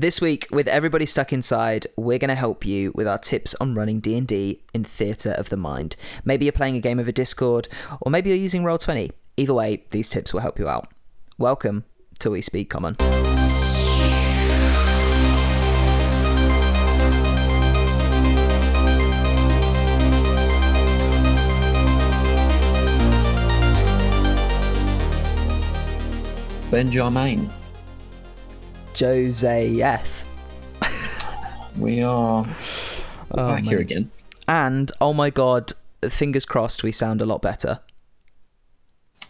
This week, with everybody stuck inside, we're going to help you with our tips on running D&D in Theatre of the Mind. Maybe you're playing a game over Discord, or maybe you're using Roll20. Either way, these tips will help you out. Welcome to We Speak Common. Benjamin. Joseph. We are oh, back here again. And, oh my god, fingers crossed we sound a lot better.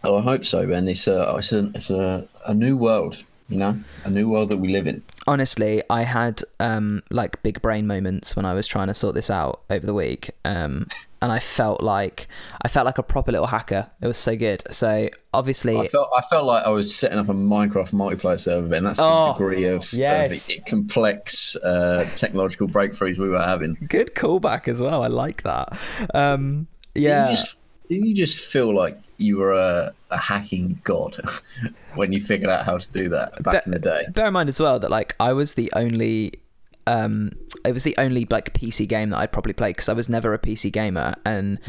Oh, I hope so, Ben. It's a, it's a, it's a, a new world, you know, a new world that we live in. Honestly, I had um, like big brain moments when I was trying to sort this out over the week, um, and I felt like I felt like a proper little hacker. It was so good. So obviously, I felt, I felt like I was setting up a Minecraft multiplayer server, and That's the Oh, degree of, yes. of complex uh, technological breakthroughs we were having. good callback as well. I like that. Um, Didn't yeah, you just, didn't you just feel like you were a, a hacking god when you figured out how to do that back But- in the day? bear in mind as well that like I was the only. Um, it was the only like PC game that I'd probably played because I was never a PC gamer, and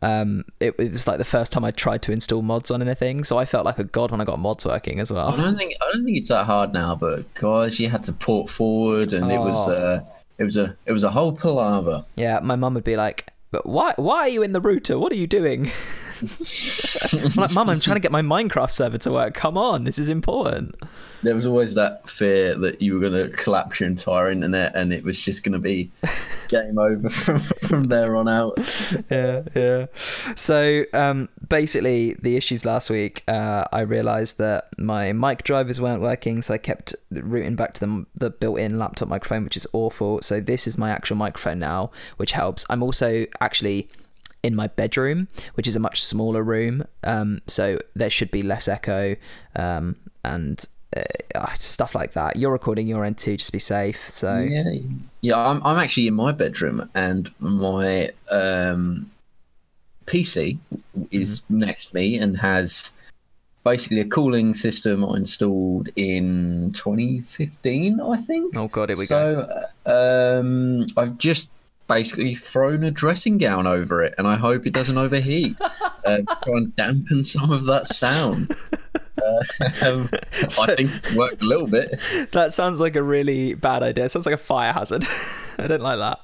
um, it, it was like the first time I tried to install mods on anything. So I felt like a god when I got mods working as well. I don't think I don't think it's that hard now, but guys, you had to port forward, and it was Oh. uh, it was a it was a whole palaver. Yeah, my mum would be like, "But why? Why are you in the router? What are you doing?" I'm like, "Mum, I'm trying to get my Minecraft server to work. Come on, this is important." There was always that fear that you were going to collapse your entire internet, and it was just going to be game over from from there on out. yeah, yeah. So um, basically, the issues last week, uh, I realised that my mic drivers weren't working, so I kept routing back to the, the built-in laptop microphone, which is awful. So this is my actual microphone now, which helps. I'm also actually in my bedroom, which is a much smaller room, um, so there should be less echo um, and. Uh, stuff like that. You're recording your end too, just be safe. So Yeah, yeah. I'm I'm actually in my bedroom, and my um, PC is Mm-hmm. next to me and has basically a cooling system I installed in 2015, I think. Oh god, here we go. so, um, I've just basically thrown a dressing gown over it, and I hope it doesn't overheat. uh, try and dampen some of that sound. Uh, um, I think it's worked a little bit. That sounds like a really bad idea. It sounds like a fire hazard. I don't like that.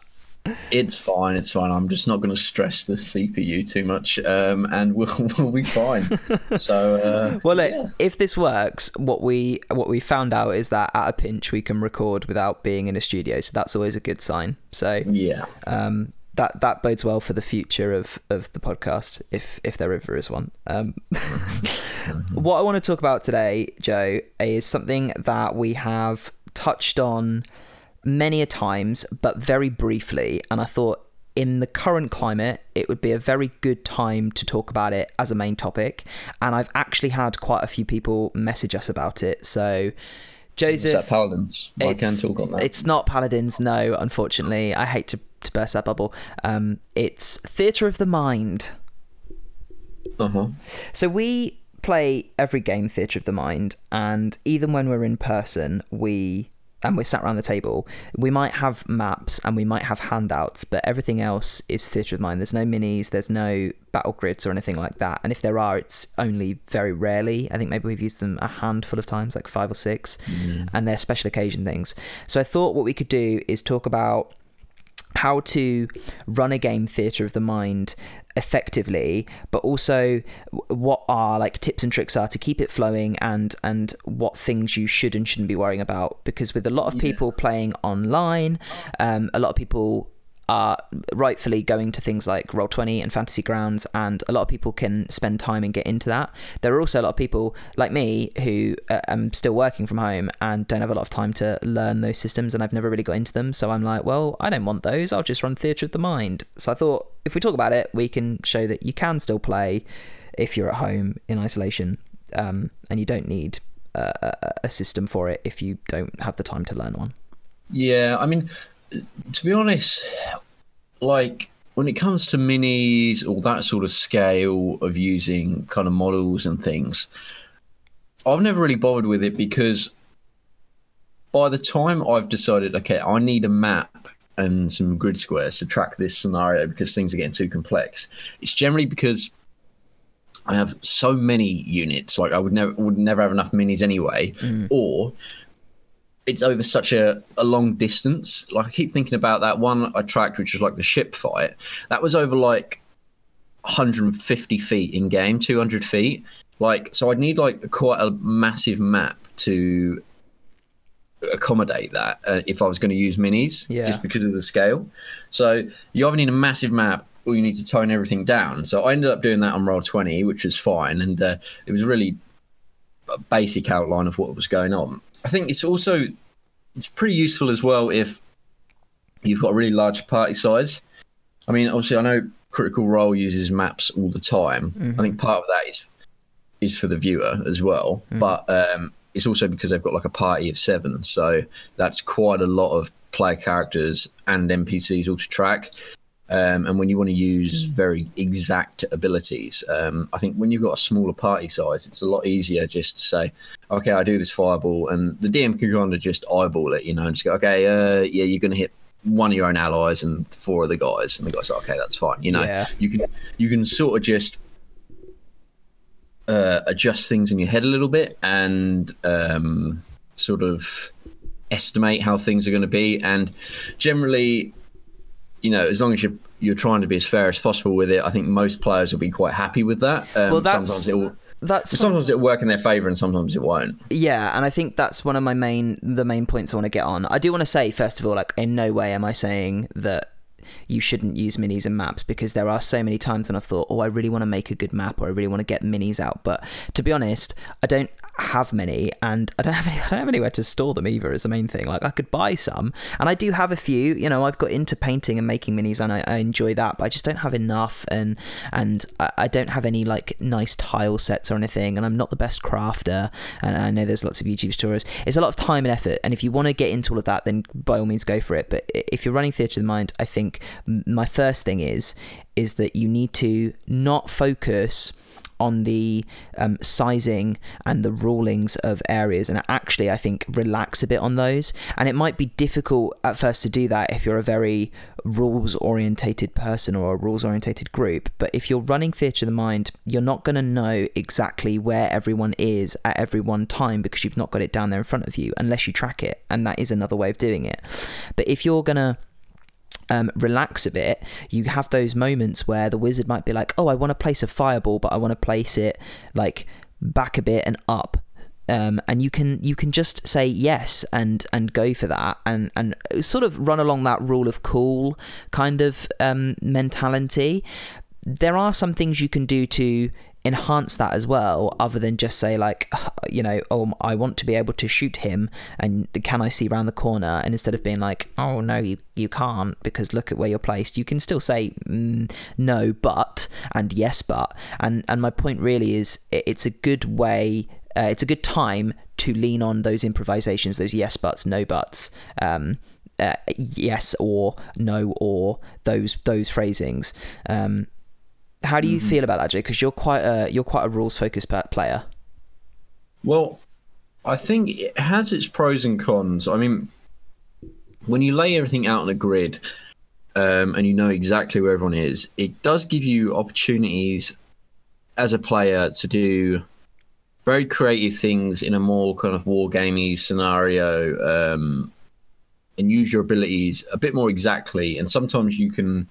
It's fine. It's fine. I'm just not going to stress the CPU too much, um, and we'll we'll be fine. So, uh, Well, look, yeah. if this works, what we what we found out is that at a pinch we can record without being in a studio, so that's always a good sign. So yeah, um, that that bodes well for the future of, of the podcast, if if there ever is one. Um, what I want to talk about today, Joe, is something that we have touched on many a times, but very briefly, and I thought. In the current climate, it would be a very good time to talk about it as a main topic. And I've actually had quite a few people message us about it. So, is Joseph. that Paladins? I can It's- talk on that. It's not Paladins, no, unfortunately. I hate to, to burst that bubble. Um, it's Theatre of the Mind. Uh huh. So we play every game Theatre of the Mind, and even when we're in person, we and we're sat around the table, we might have maps and we might have handouts, but everything else is Theatre of Mind. There's no minis, there's no battle grids or anything like that. And if there are, it's only very rarely. I think maybe we've used them a handful of times, like five or six, mm. and they're special occasion things. So I thought what we could do is talk about how to run a game theatre of the mind effectively but also what are like tips and tricks are to keep it flowing and and what things you should and shouldn't be worrying about. Because with a lot of people playing online um, a lot of people are rightfully going to things like Roll20 and Fantasy Grounds, and a lot of people can spend time and get into that. There are also a lot of people like me who uh, am still working from home and don't have a lot of time to learn those systems, and I've never really got into them. So I'm like, well, I don't want those. I'll just run Theatre of the Mind. So I thought if we talk about it, we can show that you can still play if you're at home in isolation, um, and you don't need a system for it if you don't have the time to learn one. Yeah, I mean, to be honest, like when it comes to minis or that sort of scale of using kind of models and things, I've never really bothered with it because by the time I've decided, okay, I need a map and some grid squares to track this scenario because things are getting too complex, it's generally because I have so many units, like I would never would never have enough minis anyway, mm. or it's over such a, a long distance. Like I keep thinking about that one I tracked, which was like the ship fight. That was over like 150 feet in game, 200 feet. Like so, I'd need like quite a massive map to accommodate that uh, if I was going to use minis, Yeah. just because of the scale. So you either need a massive map or you need to tone everything down. So I ended up doing that on Roll20, which was fine, and uh, it was really a basic outline of what was going on. I think it's also it's pretty useful as well if you've got a really large party size. I mean, obviously, I know Critical Role uses maps all the time. I think part of that is is for the viewer as well, but um, it's also because they've got like a party of seven, so that's quite a lot of player characters and NPCs all to track. Um, and when you want to use very exact abilities, um, I think when you've got a smaller party size, it's a lot easier just to say, okay, I do this fireball, and the DM can kind of just eyeball it, you know, and just go, okay, uh, yeah, you're going to hit one of your own allies and four of the guys, and the guys are okay, that's fine, you know. Yeah. You can you can sort of just uh, adjust things in your head a little bit and um, sort of estimate how things are going to be, and generally you know, as long as you're you're trying to be as fair as possible with it, I think most players will be quite happy with that. Um, Well, that's- sometimes it will, That's sometimes it'll work in their favour, and sometimes it won't. Yeah, and I think that's one of my main the main points I want to get on. I do want to say first of all, like in no way am I saying that you shouldn't use minis and maps because there are so many times when I've thought, oh, I really want to make a good map or I really want to get minis out. But to be honest, I don't have many and I don't have any, I don't have anywhere to store them either is the main thing. Like I could buy some and I do have a few, you know, I've got into painting and making minis and I, I enjoy that, but I just don't have enough and and I, I don't have any like nice tile sets or anything and I'm not the best crafter and I know there's lots of YouTube tutorials. It's a lot of time and effort and if you want to get into all of that then by all means go for it. But if you're running Theatre of the Mind, I think my first thing is is that you need to not focus on the um, sizing and the rulings of areas. And actually i think relax a bit on those. And it might be difficult at first to do that if you're a very rules orientated person or a rules orientated group. But if you're running theatre of the mind you're not going to know exactly where everyone is at every one time because you've not got it down there in front of you unless you track it. And that is another way of doing it. But if you're going to um, relax a bit, you have those moments where the wizard might be like, "Oh, I want to place a fireball, but I want to place it like back a bit and up." Um, and you can you can just say yes and and go for that and and sort of run along that rule of cool kind of um, mentality. There are some things you can do to enhance that as well other than just say like you know oh i want to be able to shoot him and can i see around the corner? And instead of being like oh no you you can't because look at where you're placed you can still say mm, no but and yes but. And and my point really is it's a good way uh, it's a good time to lean on those improvisations those yes buts no buts um uh, yes or no or those those phrasings. Um how do you feel about that, Joe? Because you're quite a you're quite a rules focused player. Well, I think it has its pros and cons. I mean, when you lay everything out on a grid um, and you know exactly where everyone is, it does give you opportunities as a player to do very creative things in a more kind of wargamey scenario um, and use your abilities a bit more exactly. And sometimes you can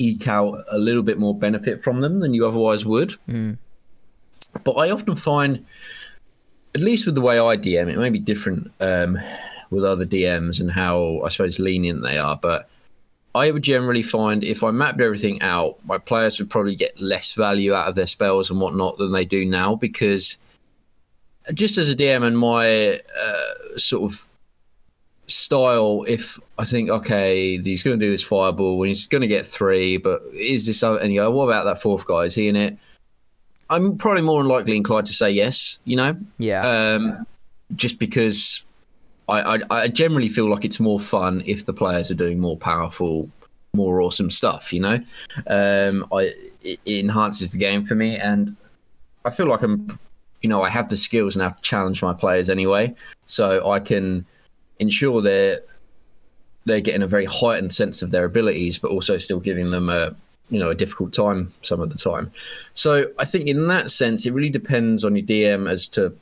eke out a little bit more benefit from them than you otherwise would. But I often find at least with the way I DM, it may be different um, with other DMs and how I suppose lenient they are. But I would generally find if I mapped everything out, my players would probably get less value out of their spells and whatnot than they do now because just as a DM and my uh, sort of style, if I think okay, he's going to do this fireball and he's going to get three, but is this other? And you go, what about that fourth guy? Is he in it? I'm probably more than likely inclined to say yes. You know, Yeah, um, just because I, I, I generally feel like it's more fun if the players are doing more powerful, more awesome stuff. You know, um, I it, it enhances the game for me, and I feel like I'm, you know, I have the skills now to challenge my players anyway, so I can ensure they're they're getting a very heightened sense of their abilities, but also still giving them a you know a difficult time some of the time. So I think in that sense, it really depends on your DM as to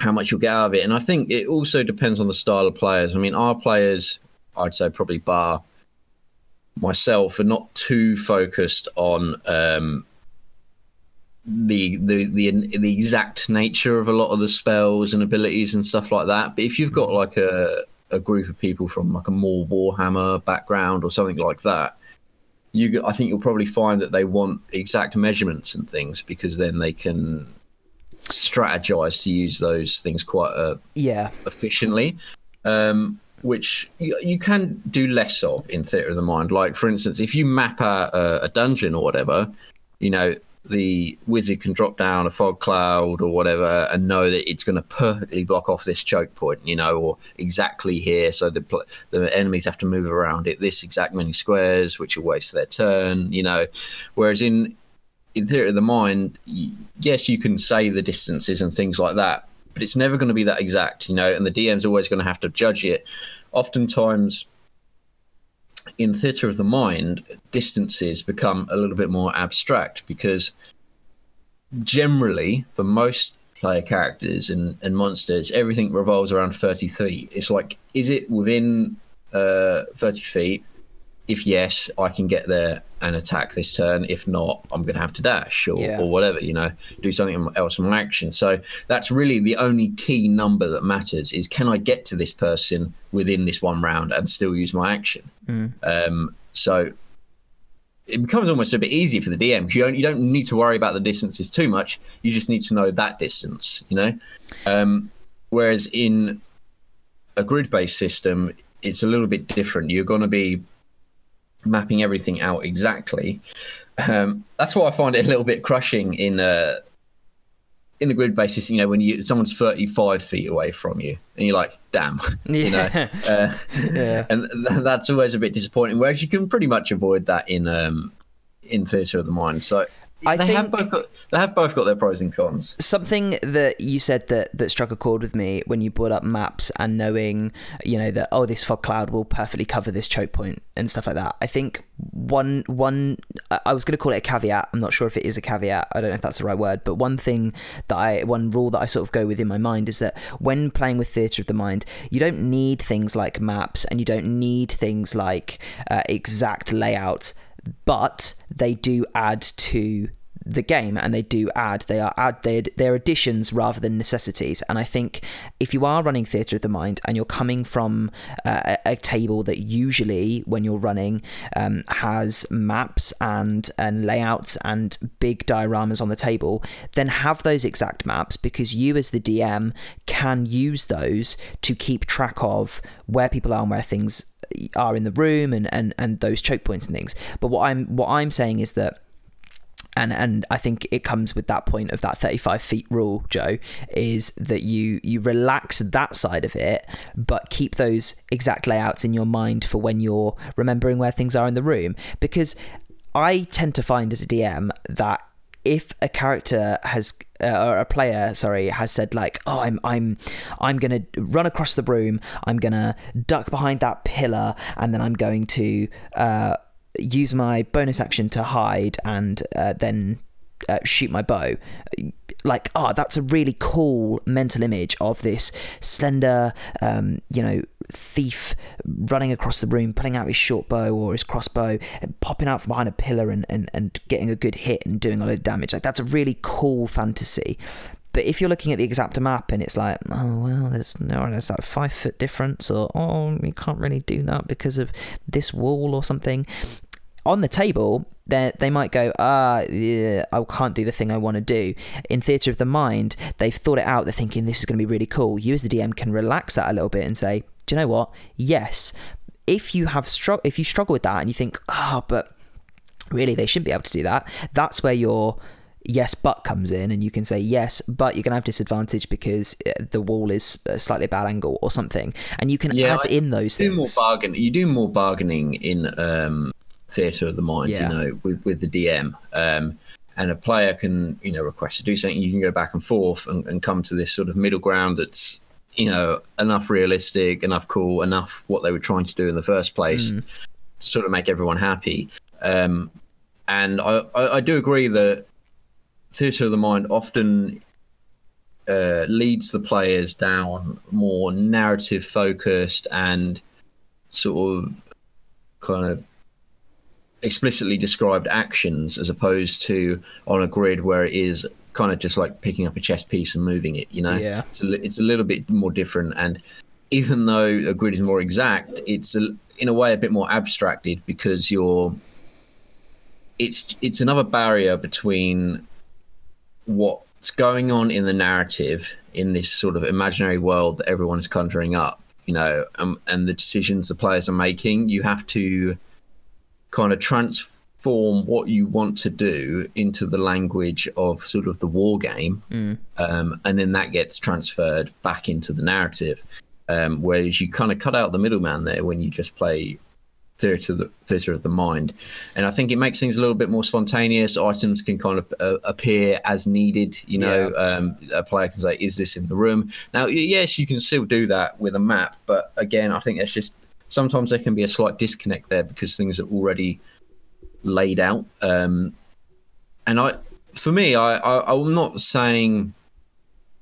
how much you'll get out of it, and I think it also depends on the style of players. I mean, our players, I'd say probably bar myself, are not too focused on. Um, the, the the the exact nature of a lot of the spells and abilities and stuff like that. But if you've got like a a group of people from like a more Warhammer background or something like that, you I think you'll probably find that they want exact measurements and things because then they can strategize to use those things quite uh, yeah efficiently. Um, which you, you, can do less of in theatre of the mind. Like, for instance, if you map out a, a dungeon or whatever, you know, the wizard can drop down a fog cloud or whatever and know that it's going to perfectly block off this choke point, you know, or exactly here. So the the enemies have to move around it this exact many squares, which will waste their turn, you know. Whereas in in theatre of the mind, yes, you can say the distances and things like that, but it's never going to be that exact, you know. And the DM's always going to have to judge it. Oftentimes in theatre of the mind, distances become a little bit more abstract because generally, for most player characters and, and monsters, everything revolves around 30 feet. It's like, is it within uh, 30 feet? If yes, I can get there and attack this turn. If not, I'm going to have to dash or, yeah. or whatever, you know, do something else in my action. So that's really the only key number that matters is can I get to this person within this one round and still use my action? Mm. Um, so it becomes almost a bit easier for the DM because you don't, you don't need to worry about the distances too much. You just need to know that distance, you know? Um, whereas in a grid based system, it's a little bit different. You're going to be mapping everything out exactly. Um, that's why I find it a little bit crushing in uh, in the grid basis. You know, when you someone's thirty five feet away from you, and you're like, "Damn," yeah. you know, uh, yeah. and th- that's always a bit disappointing. Whereas you can pretty much avoid that in um, in theatre of the mind. So I they think have both got, they have both got their pros and cons. Something that you said that that struck a chord with me when you brought up maps and knowing, you know, that oh, this fog cloud will perfectly cover this choke point and stuff like that. I think one one I was going to call it a caveat. I'm not sure if it is a caveat. I don't know if that's the right word, but one thing that I one rule that I sort of go with in my mind is that when playing with theatre of the mind, you don't need things like maps and you don't need things like uh, exact layout but they do add to the game and they do add they are add they're, they're additions rather than necessities and i think if you are running theatre of the mind and you're coming from uh, a, table that usually when you're running um, has maps and and layouts and big dioramas on the table then have those exact maps because you as the dm can use those to keep track of where people are and where things are in the room and, and, and those choke points and things. But what I'm what I'm saying is that and and I think it comes with that point of that 35 feet rule, Joe, is that you you relax that side of it, but keep those exact layouts in your mind for when you're remembering where things are in the room. Because I tend to find as a DM that if a character has uh, or a player sorry has said like oh i'm i'm i'm going to run across the room i'm going to duck behind that pillar and then i'm going to uh, use my bonus action to hide and uh, then uh, shoot my bow. Like, oh, that's a really cool mental image of this slender, um, you know, thief running across the room, pulling out his short bow or his crossbow, and popping out from behind a pillar and, and, and getting a good hit and doing a lot of damage. Like, that's a really cool fantasy. But if you're looking at the exact map and it's like, oh well, there's no, there's like five foot difference, or oh, you can't really do that because of this wall or something on the table, they they might go, ah, yeah, I can't do the thing I want to do. In theatre of the mind, they've thought it out. They're thinking this is going to be really cool. You as the DM can relax that a little bit and say, do you know what? Yes. If you have str- if you struggle with that and you think, ah, oh, but really they shouldn't be able to do that. That's where your yes but comes in and you can say yes but you're going to have disadvantage because uh, the wall is a slightly bad angle or something and you can yeah, add in those do things more bargain you do more bargaining in um theatre of the mind, yeah. you know, with, with the DM. Um, and a player can, you know, request to do something. You can go back and forth and, and come to this sort of middle ground that's you know enough realistic, enough cool, enough what they were trying to do in the first place, to sort of make everyone happy. Um, and I, I, I do agree that theatre of the mind often uh, leads the players down more narrative focused and sort of kind of explicitly described actions as opposed to on a grid where it is kind of just like picking up a chess piece and moving it you know Yeah. it's a, it's a little bit more different and even though a grid is more exact it's a, in a way a bit more abstracted because you're it's it's another barrier between what's going on in the narrative in this sort of imaginary world that everyone's conjuring up, you know, um, and the decisions the players are making. You have to kind of transform what you want to do into the language of sort of the war game, um, and then that gets transferred back into the narrative. Um, whereas you kind of cut out the middleman there when you just play theatre of the theatre of the mind, and I think it makes things a little bit more spontaneous. Items can kind of uh, appear as needed. You know, Yeah. um, a player can say, "Is this in the room?" Now, yes, you can still do that with a map, but again, I think there's just sometimes there can be a slight disconnect there because things are already laid out. Um, and I, for me, I, I, I'm not saying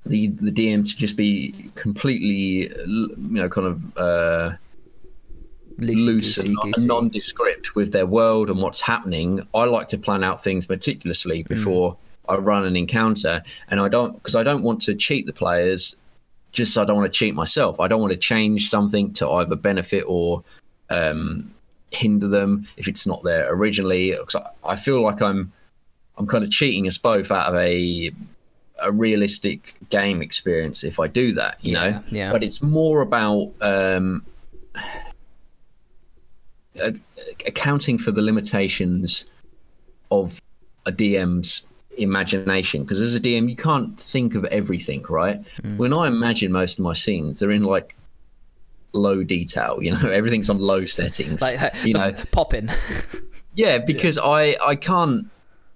the the DM to just be completely, you know, kind of. Uh, loose and non- nondescript with their world and what's happening. I like to plan out things meticulously before I run an encounter, and I don't because I don't want to cheat the players. Just so I don't want to cheat myself. I don't want to change something to either benefit or um, hinder them if it's not there originally. I feel like I'm I'm kind of cheating us both out of a a realistic game experience if I do that, you Yeah, know. yeah. But it's more about um, accounting for the limitations of a DM's imagination. Because as a DM, you can't think of everything, right? Mm. When I imagine most of my scenes, they're in like low detail. You know, everything's on low settings. like you know, popping. yeah, because I I can't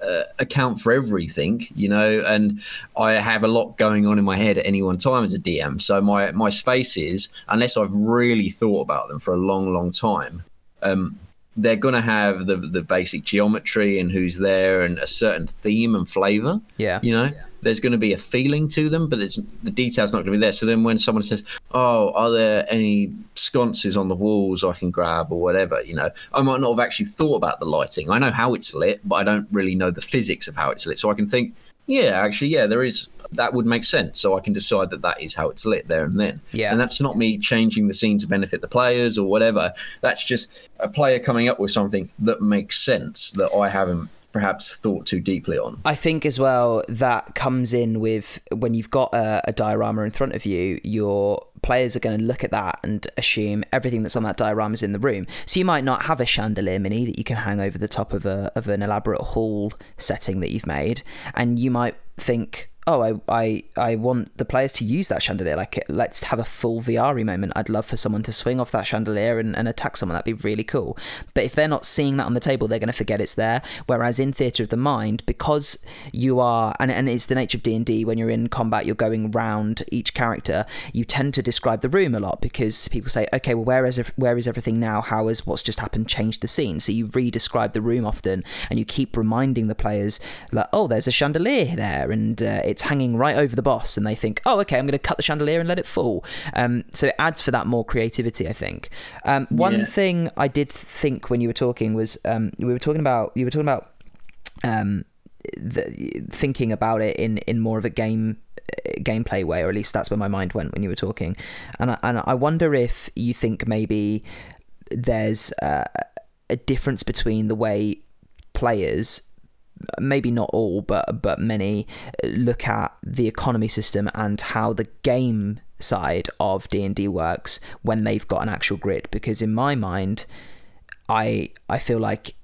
uh, account for everything, you know, and I have a lot going on in my head at any one time as a DM. So my my spaces, unless I've really thought about them for a long, long time, um, they're gonna have the the basic geometry and who's there and a certain theme and flavor. Yeah. You know, there's going to be a feeling to them, but it's the detail's not going to be there. So then when someone says, "Oh, are there any sconces on the walls I can grab or whatever?" You know, I might not have actually thought about the lighting. I know how it's lit, but I don't really know the physics of how it's lit. So I can think, yeah, actually, yeah, there is. That would make sense. So I can decide that that is how it's lit there and then. Yeah. And that's not me changing the scene to benefit the players or whatever. That's just a player coming up with something that makes sense that I haven't perhaps thought too deeply on. I think as well that comes in with when you've got a, a diorama in front of you, your players are going to look at that and assume everything that's on that diorama is in the room. So you might not have a chandelier mini that you can hang over the top of a of an elaborate hall setting that you've made, and you might think. Oh, I, I I want the players to use that chandelier. Like, let's have a full VR moment. I'd love for someone to swing off that chandelier and, and attack someone. That'd be really cool. But if they're not seeing that on the table, they're going to forget it's there. Whereas in Theatre of the Mind, because you are, and, and it's the nature of D and D. When you're in combat, you're going round each character. You tend to describe the room a lot because people say, okay, well, where is, where is everything now? How has what's just happened changed the scene? So you re-describe the room often, and you keep reminding the players like, oh, there's a chandelier there, and uh, it's hanging right over the boss, and they think, oh, okay, I'm going to cut the chandelier and let it fall. Um, so it adds for that more creativity, I think. Um, one Yeah. thing I did think when you were talking was um, we were talking about you were talking about um, the, thinking about it in in more of a game gameplay way, or at least that's where my mind went when you were talking. And I, and I wonder if you think maybe there's uh, a difference between the way players maybe not all but but many look at the economy system and how the game side of D&D works when they've got an actual grid. Because in my mind I I feel like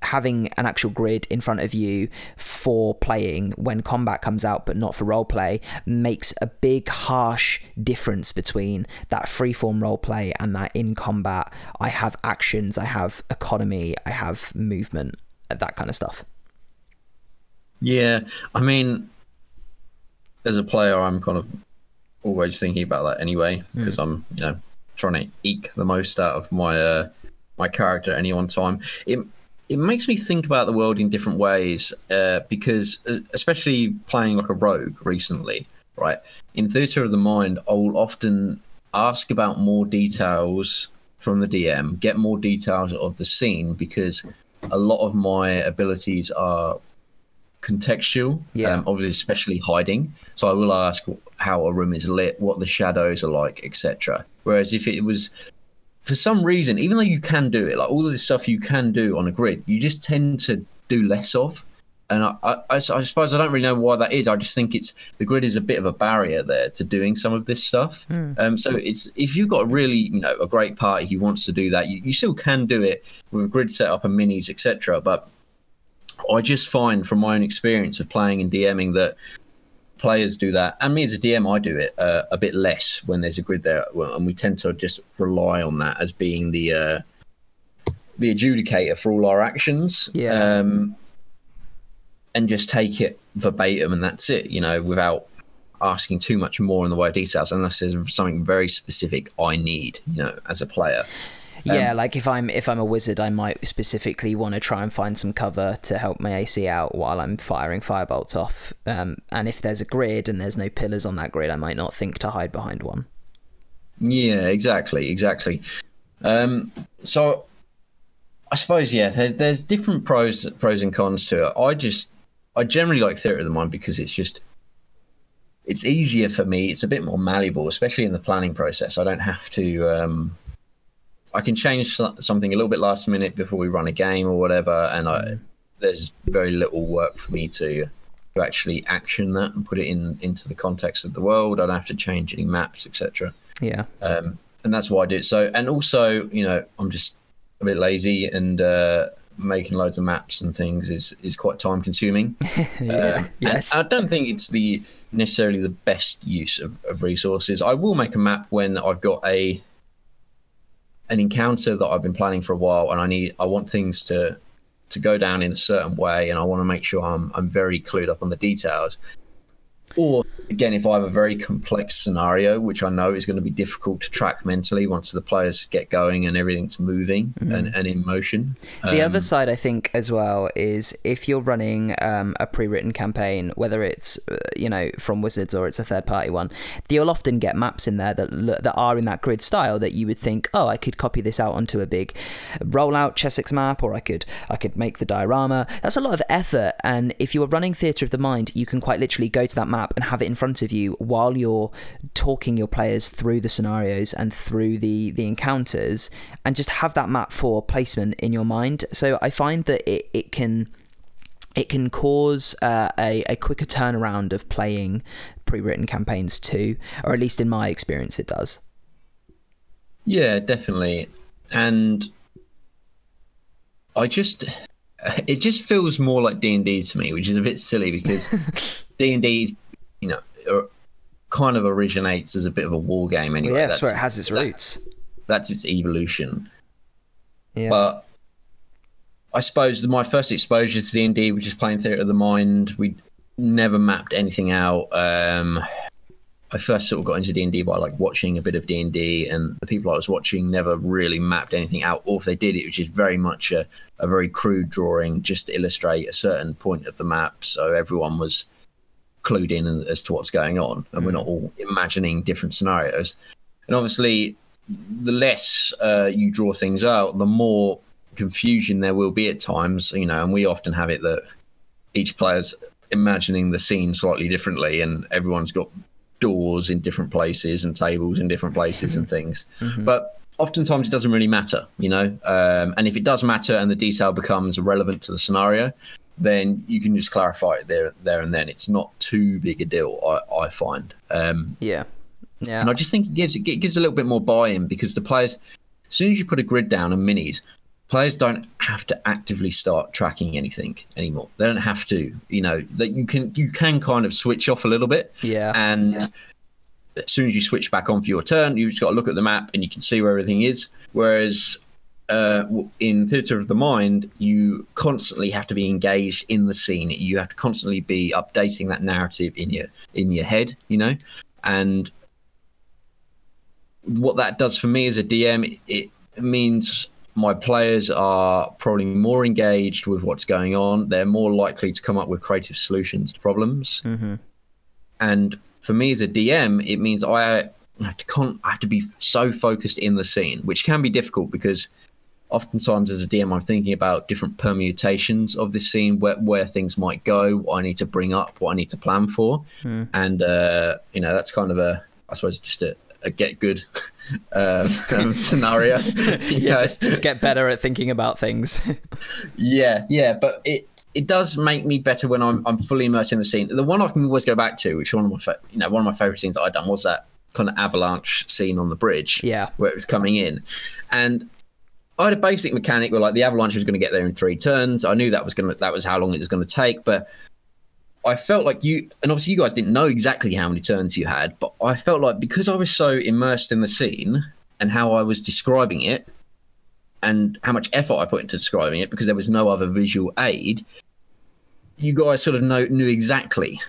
having an actual grid in front of you for playing when combat comes out but not for roleplay makes a big harsh difference between that freeform roleplay and that in combat I have actions I have economy I have movement that kind of stuff Yeah, I mean, as a player, I'm kind of always thinking about that anyway because I'm you know trying to eke the most out of my uh, my character at any one time. It it makes me think about the world in different ways uh, because uh, especially playing like a rogue recently, right? In theatre of the mind, I'll often ask about more details from the DM, get more details of the scene because a lot of my abilities are contextual. Yeah. Um, obviously, especially hiding. So I will ask how a room is lit, what the shadows are like, etc. Whereas if it was for some reason, even though you can do it, like all of this stuff you can do on a grid, you just tend to do less of. And I, I, I suppose I don't really know why that is. I just think it's the grid is a bit of a barrier there to doing some of this stuff. Um, so it's if you've got a really you know a great party who wants to do that, you, you still can do it with a grid setup and minis, etc. But I just find from my own experience of playing and DMing that players do that, and me as a DM, I do it uh, a bit less when there's a grid there, and we tend to just rely on that as being the uh, the adjudicator for all our actions. Yeah. Um, and just take it verbatim, and that's it. You know, without asking too much more in the way of details, unless there's something very specific I need. You know, as a player. Yeah, like if I'm if I'm a wizard, I might specifically want to try and find some cover to help my AC out while I'm firing firebolts off. Um, and if there's a grid and there's no pillars on that grid, I might not think to hide behind one. Yeah, exactly, exactly. Um, so I suppose yeah, there's there's different pros pros and cons to it. I just I generally like theatre of the mind because it's just it's easier for me. It's a bit more malleable, especially in the planning process. I don't have to. Um, I can change something a little bit last minute before we run a game or whatever, and I, there's very little work for me to to actually action that and put it in into the context of the world. I don't have to change any maps, etc Yeah. um, and that's why I do it. So, and also, you know, I'm just a bit lazy, and uh, making loads of maps and things is is quite time consuming. yeah. Um, yes. I don't think it's the necessarily the best use of, of resources. I will make a map when I've got a an encounter that I've been planning for a while, and I need I want things to to go down in a certain way, and I want to make sure I'm I'm very clued up on the details. Or again, if I have a very complex scenario, which I know is going to be difficult to track mentally once the players get going and everything's moving and, and in motion. The Um, other side, I think, as well, is if you're running um, a pre-written campaign, whether it's uh, you know from Wizards or it's a third-party one, you'll often get maps in there that that are in that grid style that you would think, oh, I could copy this out onto a big rollout Chessex map, or I could I could make the diorama. That's a lot of effort, and if you are running Theatre of the Mind, you can quite literally go to that map and have it in front of you while you're talking your players through the scenarios and through the the encounters and just have that map for placement in your mind so i find that it, it can it can cause uh, a, a quicker turnaround of playing pre-written campaigns too or at least in my experience it does Yeah, definitely. And I just it just feels more like D&D to me, which is a bit silly because D&D is, you know, uh, kind of originates as a bit of a war game anyway. yeah that's where it has its roots That's its evolution. yeah But I suppose my first exposure to D&D was just playing Theatre of the Mind. We never mapped anything out. Um, I first sort of got into D&D by like watching a bit of D&D and the people I was watching never really mapped anything out or if they did it was just very much a, a very crude drawing just to illustrate a certain point of the map so everyone was clued in as to what's going on and we're not all imagining different scenarios. And obviously the less uh, you draw things out the more confusion there will be at times you know and we often have it that each player's imagining the scene slightly differently and everyone's got doors in different places and tables in different places and things. But oftentimes it doesn't really matter you know? Um, and if it does matter and the detail becomes relevant to the scenario then you can just clarify it there there and then it's not too big a deal i, I find um, yeah yeah and I just think it gives it gives a little bit more buy-in because the players, as soon as you put a grid down and minis, players don't have to actively start tracking anything anymore. They don't have to, you know, that you can you can kind of switch off a little bit, yeah and Yeah. as soon as you switch back on for your turn, you've just got to look at the map and you can see where everything is. Whereas uh, in Theatre of the Mind, you constantly have to be engaged in the scene. You have to constantly be updating that narrative in your in your head, you know. And what that does for me as a DM, it, it means my players are probably more engaged with what's going on. They're more likely to come up with creative solutions to problems. Mm-hmm. And for me as a DM, it means I have to con- I have to be so focused in the scene, which can be difficult because oftentimes as a DM, I'm thinking about different permutations of this scene, where, where things might go, what I need to bring up, what I need to plan for, Mm. and uh, you know that's kind of a, I suppose, just a, a get good uh, um, scenario. Yeah, just just get better at thinking about things. yeah, yeah, but it it does make me better when I'm I'm fully immersed in the scene. The one I can always go back to, which one of my fa- you know one of my favorite scenes that I've done was that kind of avalanche scene on the bridge. Yeah. where it was coming in, and I had a basic mechanic where like the avalanche was going to get there in three turns. I knew that was going to that was how long it was going to take, but I felt like you and obviously you guys didn't know exactly how many turns you had, but I felt like because I was so immersed in the scene and how I was describing it and how much effort I put into describing it because there was no other visual aid, you guys sort of know, knew exactly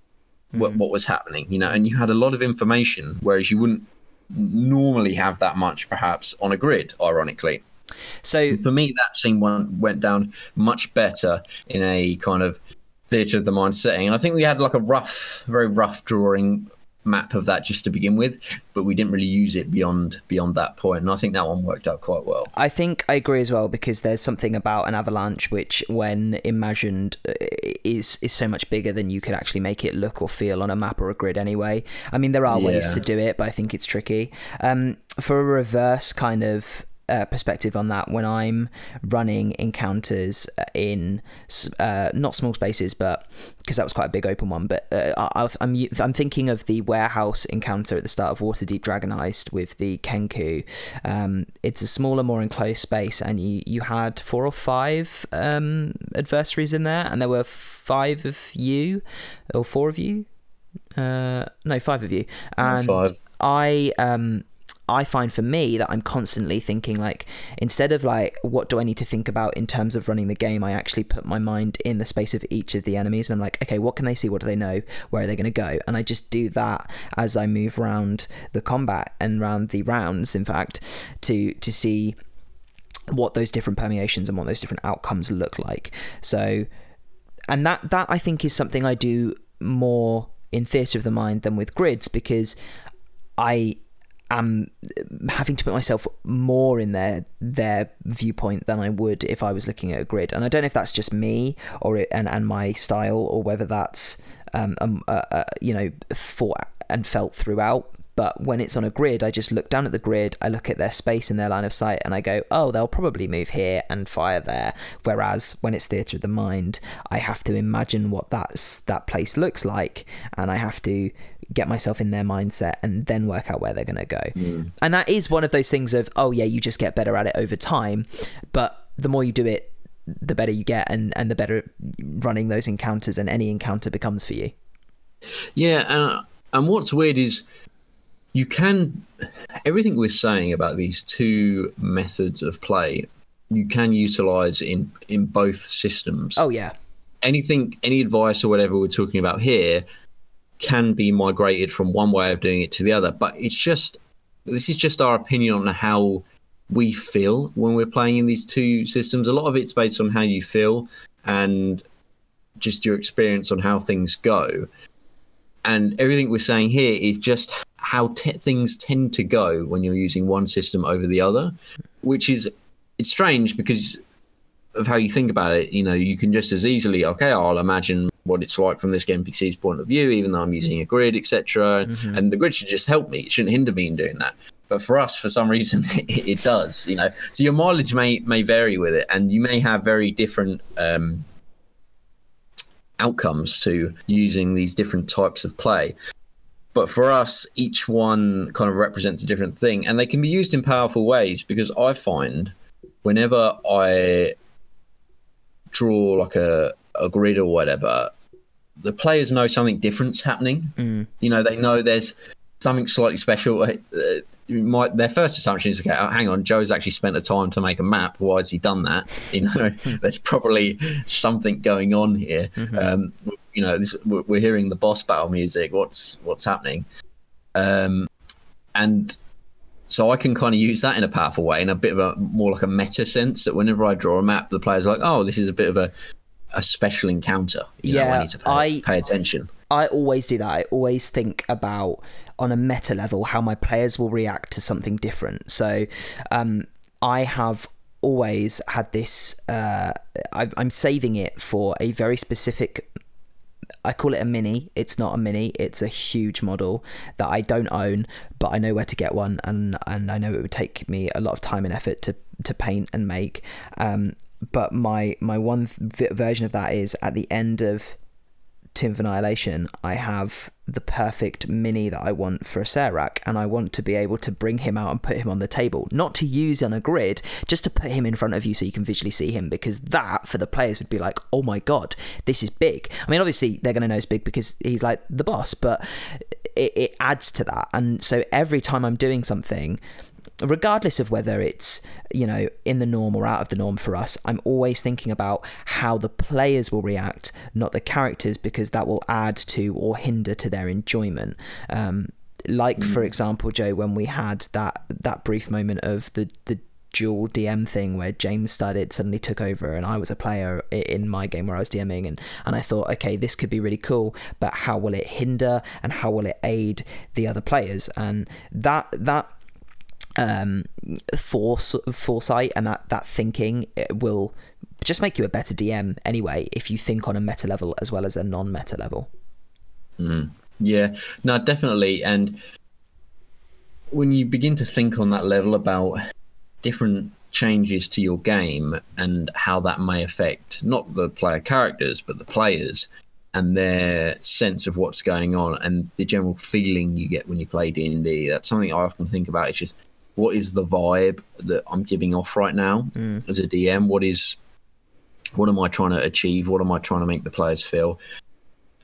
what, mm-hmm. what was happening, you know, and you had a lot of information, whereas you wouldn't normally have that much perhaps on a grid, ironically. So For me, that scene went, went down much better in a kind of theatre of the mind setting. And I think we had like a rough, very rough drawing map of that just to begin with, but we didn't really use it beyond beyond that point. And I think that one worked out quite well. I think I agree as well because there's something about an avalanche which, when imagined, uh, is is so much bigger than you could actually make it look or feel on a map or a grid. Anyway, I mean there are ways Yeah. to do it, but I think it's tricky. Um, for a reverse kind of. Uh, perspective on that when I'm running encounters uh, in uh, not small spaces, but because that was quite a big open one. But uh, I, I'm I'm thinking of the warehouse encounter at the start of Waterdeep Dragon Heist with the Kenku. Um, it's a smaller, more enclosed space, and you you had four or five um, adversaries in there, and there were five of you or four of you. Uh, no, five of you, and Five. I um I find for me that I'm constantly thinking like instead of like what do I need to think about in terms of running the game, I actually put my mind in the space of each of the enemies and I'm like, okay, what can they see? What do they know? Where are they going to go? And I just do that as I move around the combat and around the rounds, in fact, to to see what those different permeations and what those different outcomes look like. So and that that I think is something I do more in theatre of the mind than with grids because I am having to put myself more in their their viewpoint than I would if I was looking at a grid. And I don't know if that's just me or it, and and my style or whether that's um, um uh, uh, you know thought and felt throughout. But when it's on a grid, I just look down at the grid, I look at their space and their line of sight, and I go, oh, they'll probably move here and fire there. Whereas when it's theatre of the mind, I have to imagine what that's, that place looks like, and I have to get myself in their mindset and then work out where they're going to go. Hmm. And that is one of those things of, oh, yeah, you just get better at it over time. But the more you do it, the better you get, and, and the better running those encounters and any encounter becomes for you. Yeah, and and what's weird is you can everything we're saying about these two methods of play you can utilize in in both systems. Oh, yeah. Anything, any advice or whatever we're talking about here can be migrated from one way of doing it to the other. But it's just this is just our opinion on how we feel when we're playing in these two systems. A lot of it's based on how you feel and just your experience on how things go. And everything we're saying here is just how te- things tend to go when you're using one system over the other, which is it's strange because of how you think about it. You know, you can just as easily, okay, I'll imagine what it's like from this NPC's point of view, even though I'm using a grid, etc. And the grid should just help me; it shouldn't hinder me in doing that. But for us, for some reason, it, it does. You know, so your mileage may may vary with it, and you may have very different. Um, outcomes to using these different types of play but for us each one kind of represents a different thing and they can be used in powerful ways because i find whenever i draw like a, a grid or whatever the players know something different's happening. You know they know there's something slightly special. Uh, my, their first assumption is okay oh, hang on joe's actually spent the time to make a map. Why has he done that? You know there's probably something going on here. Um, you know this, we're we're hearing the boss battle music. What's what's happening? Um, and so I can kind of use that in a powerful way, in a bit of a more like a meta sense. That whenever I draw a map, the player's are like, "Oh, this is a bit of a a special encounter." You know, Yeah, I need to pay, I- pay attention. I always do that. I always think about on a meta level how my players will react to something different. So, um, I have always had this. Uh, I, I'm saving it for a very specific. I call it a mini. It's not a mini. It's a huge model that I don't own, but I know where to get one, and and I know it would take me a lot of time and effort to to paint and make. Um, but my my one version of that is at the end of Tomb of Annihilation, I have the perfect mini that I want for Acererak, and I want to be able to bring him out and put him on the table, not to use on a grid, just to put him in front of you so you can visually see him, because that for the players would be like, oh my god, this is big. I mean, obviously they're going to know it's big because he's like the boss, but it, it adds to that, and so every time I'm doing something regardless of whether it's you know in the norm or out of the norm for us i'm always thinking about how the players will react not the characters because that will add to or hinder to their enjoyment. Um, like for example joe when we had that that brief moment of the the dual DM thing where James started suddenly took over and I was a player in my game where I was DMing and and I thought okay this could be really cool but how will it hinder and how will it aid the other players? And that that um, force foresight and that that thinking will just make you a better DM anyway if you think on a meta level as well as a non-meta level. Yeah, no, definitely. And when you begin to think on that level about different changes to your game and how that may affect not the player characters but the players and their sense of what's going on and the general feeling you get when you play D&D that's something I often think about it's just what is the vibe that I'm giving off right now as a DM what is what am I trying to achieve? What am I trying to make the players feel?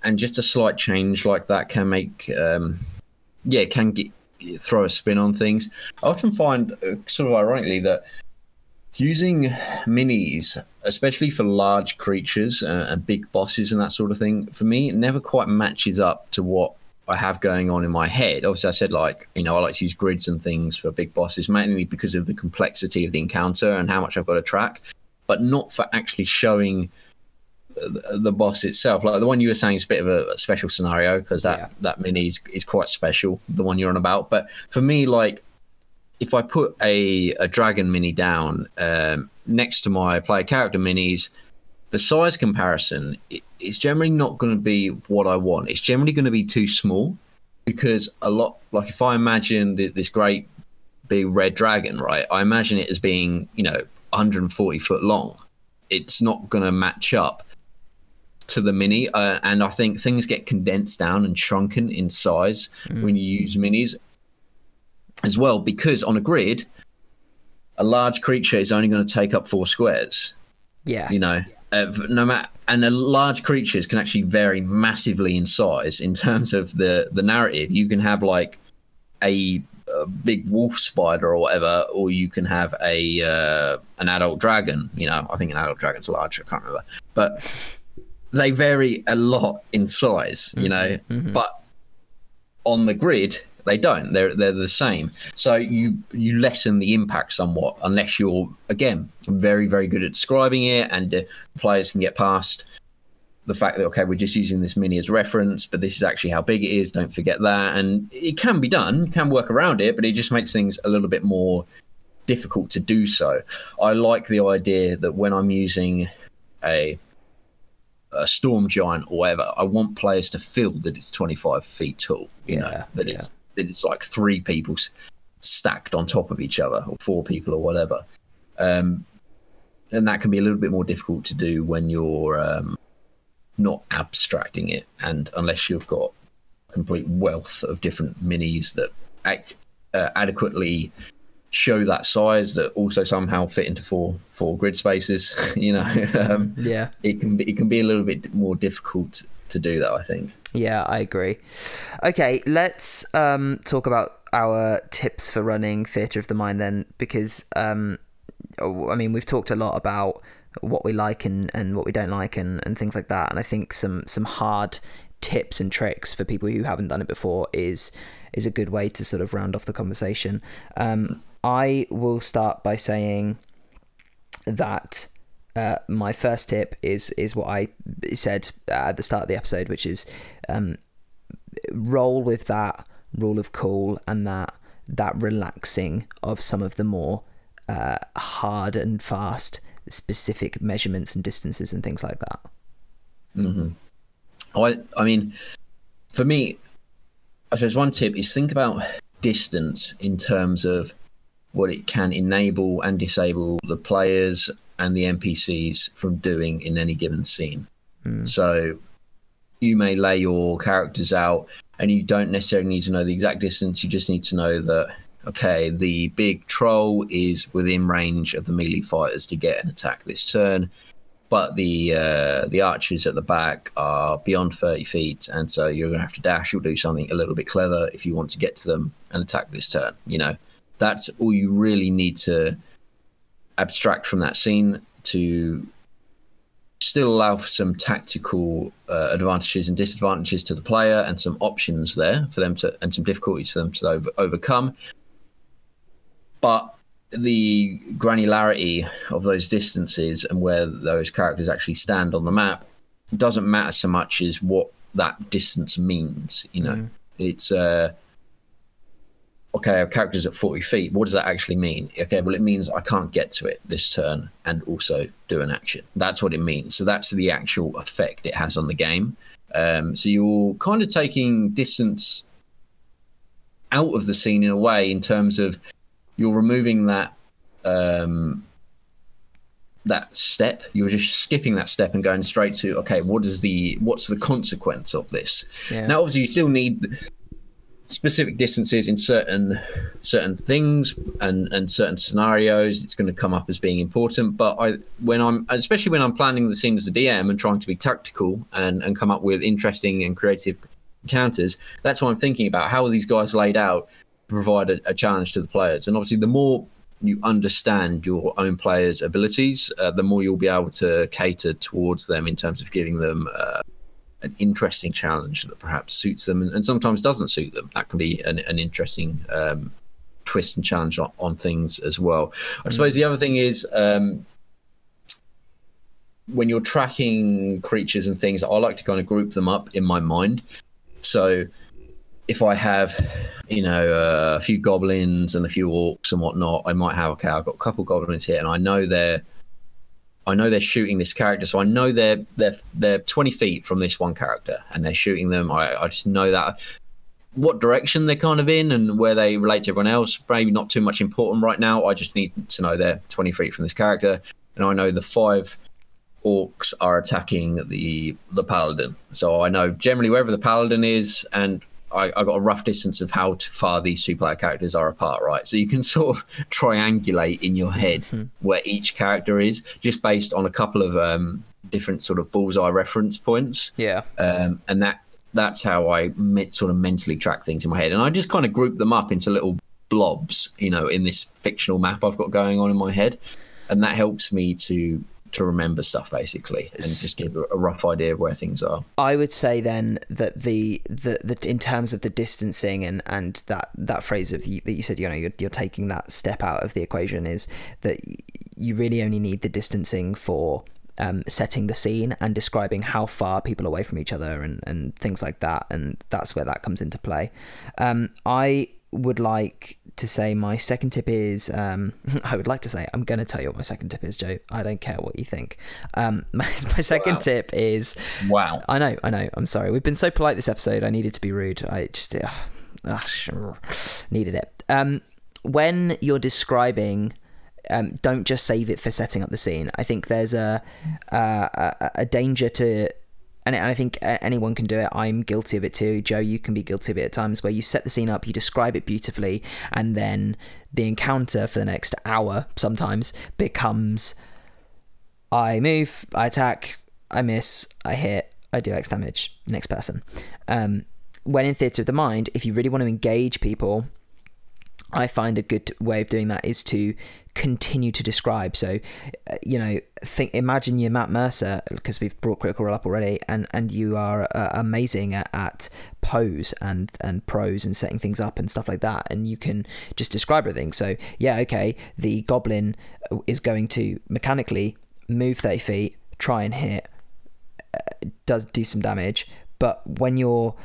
And just a slight change like that can make um yeah can get throw a spin on things. I often find uh, sort of ironically that using minis especially for large creatures uh, and big bosses and that sort of thing for me it never quite matches up to what I have going on in my head. Obviously, I said like you know I like to use grids and things for big bosses mainly because of the complexity of the encounter and how much I've got to track, but not for actually showing the- boss itself. Like the one you were saying is a bit of a, a special scenario because that Yeah. that mini is, is quite special. The one you're on about, but for me, like if I put a a dragon mini down um, next to my player character minis, the size comparison i- is generally not going to be what I want. It's generally going to be too small because a lot like if I imagine th- this great big red dragon, right? I imagine it as being you know 140 foot long. It's not going to match up to the mini, uh, and I think things get condensed down and shrunken in size when you use minis as well because on a grid a large creature is only going to take up four squares Yeah. you know uh, no matter and the large creatures can actually vary massively in size in terms of the the narrative. You can have like a, a big wolf spider or whatever or you can have a uh, an adult dragon. You know i think an adult dragon's large i can't remember. But they vary a lot in size you know? But on the grid they don't. They're they're the same. So you you lessen the impact somewhat unless you're again very very good at describing it and uh, players can get past the fact that okay we're just using this mini as reference but this is actually how big it is. Don't forget that. And it can be done you can work around it but it just makes things a little bit more difficult to do so. I like the idea that when i'm using a a storm giant or whatever, I want players to feel that it's 25 feet tall. You know, Yeah, that it's that it's like three people stacked on top of each other, or four people, or whatever. Um, and that can be a little bit more difficult to do when you're um, not abstracting it, and unless you've got a complete wealth of different minis that ac- uh, adequately show that size that also somehow fit into four four grid spaces. you know, um, Yeah. it can be it can be a little bit more difficult to do that. I think. Yeah, I agree. Okay, let's um, talk about our tips for running Theatre of the Mind then, because um, oh, I mean we've talked a lot about what we like and, and what we don't like and, and things like that, and I think some some hard tips and tricks for people who haven't done it before is is a good way to sort of round off the conversation. Um, I will start by saying that uh, my first tip is is what I said at the start of the episode, which is um, roll with that rule of cool and that that relaxing of some of the more uh, hard and fast specific measurements and distances and things like that. Mm-hmm. I I mean, for me, I suppose one tip is think about distance in terms of what it can enable and disable the players and the NPCs from doing in any given scene. Mm. So you may lay your characters out and you don't necessarily need to know the exact distance, you just need to know that okay, the big troll is within range of the melee fighters to get an attack this turn, but the uh, the archers at the back are beyond 30 feet, and so you're going to have to dash or do something a little bit clever if you want to get to them and attack this turn. You know, that's all you really need to abstract from that scene to still allow for some tactical uh, advantages and disadvantages to the player and some options there for them to and some difficulties for them to over, overcome but the granularity of those distances and where those characters actually stand on the map doesn't matter so much as what that distance means you know mm. it's uh okay, our character's at 40 feet. What does that actually mean? Okay, well, it means I can't get to it this turn and also do an action. That's what it means. So that's the actual effect it has on the game. Um, so you're kind of taking distance out of the scene in a way, in terms of you're removing that um, that step. You're just skipping that step and going straight to okay, what is the what's the consequence of this? Yeah. Now, obviously, you still need specific distances in certain certain things and and certain scenarios it's going to come up as being important. But i when i'm especially when i'm planning the scene as a dm and trying to be tactical and and come up with interesting and creative encounters that's what i'm thinking about. How are these guys laid out to provide a, a challenge to the players? And obviously the more you understand your own players abilities uh, the more you'll be able to cater towards them in terms of giving them uh, an interesting challenge that perhaps suits them and, and sometimes doesn't suit them. That can be an, an interesting um, twist and challenge on, on, things as well. I suppose the other thing is um, when you're tracking creatures and things, I like to kind of group them up in my mind. So if I have, you know, uh, a few goblins and a few orcs and whatnot, I might have okay, I've got a couple goblins here, and I know they're I know they're shooting this character, so I know they're they're they're 20 feet from this one character, and they're shooting them. I, I just know that what direction they're kind of in and where they relate to everyone else. Maybe not too much important right now. I just need to know they're 20 feet from this character, and I know the five orcs are attacking the the paladin. So I know generally wherever the paladin is, and I, I, got a rough distance of how far these two player characters are apart, right? So you can sort of triangulate in your head mm-hmm. where each character is just based on a couple of um, different sort of bullseye reference points. Yeah. Um, and that that's how I sort of mentally track things in my head. And I just kind of group them up into little blobs, you know, in this fictional map I've got going on in my head. And that helps me to to remember stuff basically and just give a rough idea of where things are. I would say then that the the, the in terms of the distancing and and that that phrase of you, that you said you know you're, you're taking that step out of the equation is that you really only need the distancing for um, setting the scene and describing how far people are away from each other and, and things like that. And that's where that comes into play. Um, I would like to say my second tip is um, I would like to say I'm going to tell you what my second tip is, Joe. I don't care what you think. Um, my, my second wow. tip is wow. I know, I know. I'm sorry. We've been so polite this episode. I needed to be rude. I just uh, uh, sure, needed it. Um, when you're describing. Um, don't just save it for setting up the scene. I think there's a, a, a danger to and, I think anyone can do it. I'm guilty of it too. Joe, you can be guilty of it at times where you set the scene up, you describe it beautifully, and then the encounter for the next hour sometimes becomes I move, I attack, I miss, I hit, I do X damage, next person. Um, when in Theatre of the Mind, if you really want to engage people, I find a good way of doing that is to continue to describe. So, uh, you know, think imagine you're Matt Mercer because we've brought Critical Role up already, and and you are uh, amazing at, at pose and and prose and setting things up and stuff like that, and you can just describe everything. So yeah, okay, the goblin is going to mechanically move thirty feet, try and hit, uh, does do some damage, but when you're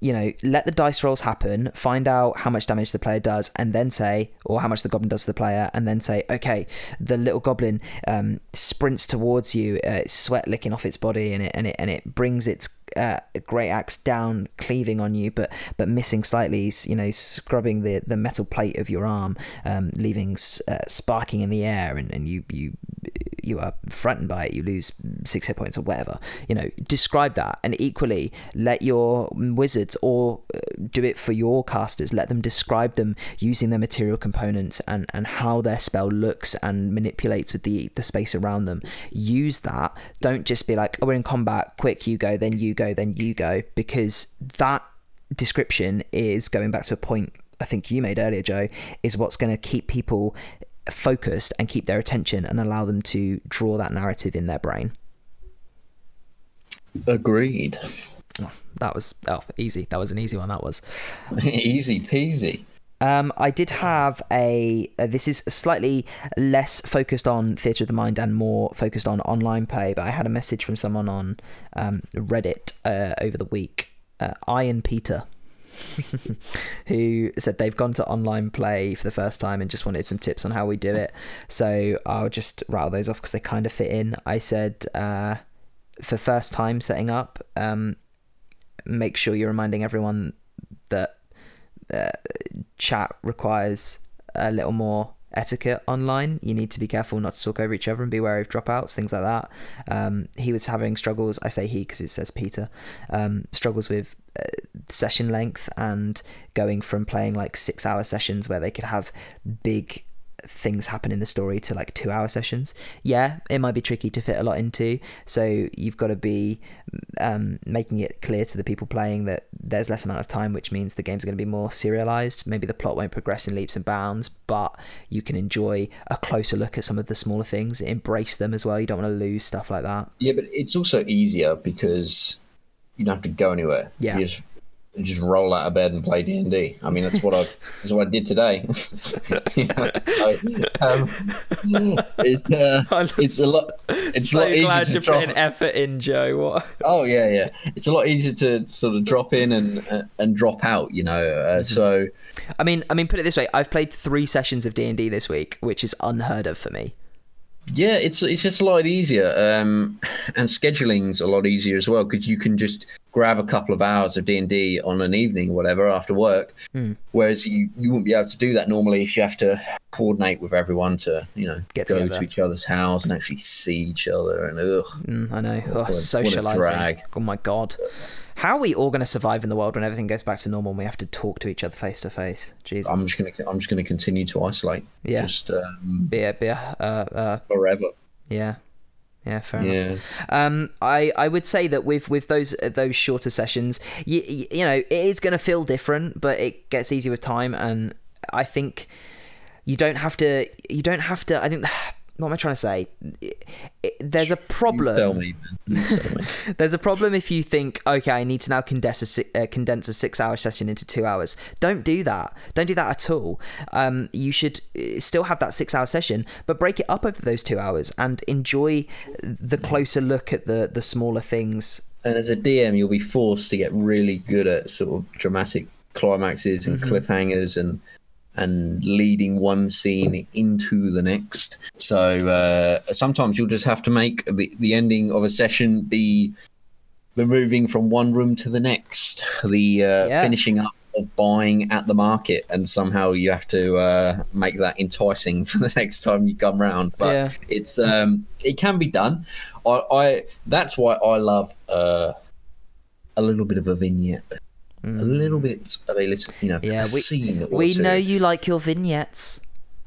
you know, let the dice rolls happen, find out how much damage the player does, and then say, or how much the goblin does to the player, and then say, okay, the little goblin um, sprints towards you, uh, sweat licking off its body, and it and it and it brings its uh, great axe down, cleaving on you, but but missing slightly, you know, scrubbing the, the metal plate of your arm, um, leaving uh, sparking in the air, and, and you you you are frightened by it, you lose six hit points or whatever. You know, describe that, and equally let your wizards or uh, do it for your casters. Let them describe them using their material components and and how their spell looks and manipulates with the the space around them. Use that. Don't just be like, oh, we're in combat, quick, you go, then you go, then you go, because that description is going back to a point I think you made earlier, Joe, is what's going to keep people focused and keep their attention and allow them to draw that narrative in their brain. Agreed. Oh, that was oh easy. That was an easy one. That was easy peasy. Um, I did have a. Uh, this is slightly less focused on theatre of the mind and more focused on online play. But I had a message from someone on um, Reddit uh, over the week. Uh, Ian Peter who said they've gone to online play for the first time and just wanted some tips on how we do it. So I'll just rattle those off because they kind of fit in. I said uh, for first time setting up, um, make sure you're reminding everyone that uh, chat requires a little more etiquette online. You need to be careful not to talk over each other and be wary of dropouts, things like that. Um, he was having struggles. I say he because it says Peter. Um, struggles with uh, session length and going from playing like six hour sessions where they could have big things happen in the story to like two hour sessions. Yeah it might be tricky to fit a lot into so you've got to be um, making it clear to the people playing that there's less amount of time which means the game's going to be more serialized. Maybe the plot won't progress in leaps and bounds but you can enjoy a closer look at some of the smaller things embrace them as well. You don't want to lose stuff like that. Yeah but it's also easier because you don't have to go anywhere. Yeah. You just just roll out of bed and play D and D. I mean, that's what I that's what I did today. you know, so, um, it's, uh, it's a lot. It's so a lot glad easier you're to drop. putting effort in, Joe. What? Oh yeah, yeah. It's a lot easier to sort of drop in and uh, and drop out. You know, uh, so I mean, I mean, put it this way: I've played three sessions of D and D this week, which is unheard of for me. yeah, it's it's just a lot easier. Um, and scheduling's a lot easier as well because you can just grab a couple of hours of D and D on an evening or whatever after work. Hmm. Whereas you you wouldn't be able to do that normally if you have to coordinate with everyone to you know Get go together. to each other's house and actually see each other and ugh. Mm, I know. Oh, what a socializing. drag. Oh my god. How are we all going to survive in the world when everything goes back to normal and we have to talk to each other face to face? Jesus. I'm just gonna I'm just gonna continue to isolate. Yeah. Just um, be a, be a, uh, uh, forever. yeah. Yeah, fair enough. Um, I, I would say that with with those those shorter sessions, you, you know, it is going to feel different, but it gets easier with time, and I think you don't have to. You don't have to. I think. What am I trying to say? There's a problem. Tell me. Tell me. There's a problem if you think, okay, I need to now condense a uh, condense a six hour session into two hours. Don't do that. Don't do that at all. Um, you should uh, still have that six hour session, but break it up over those two hours and enjoy the closer look at the the smaller things. and as a DM, you'll be forced to get really good at sort of dramatic climaxes and cliffhangers and and leading one scene into the next. So uh, sometimes you'll just have to make the, the ending of a session be the moving from one room to the next, the uh, Yeah. finishing up of buying at the market, and somehow you have to uh, make that enticing for the next time you come round. But Yeah. it's um, it can be done. I, I that's why I love uh, a little bit of a vignette, a little bit of a little, you know. Yeah, we- scene. We two. know you like your vignettes.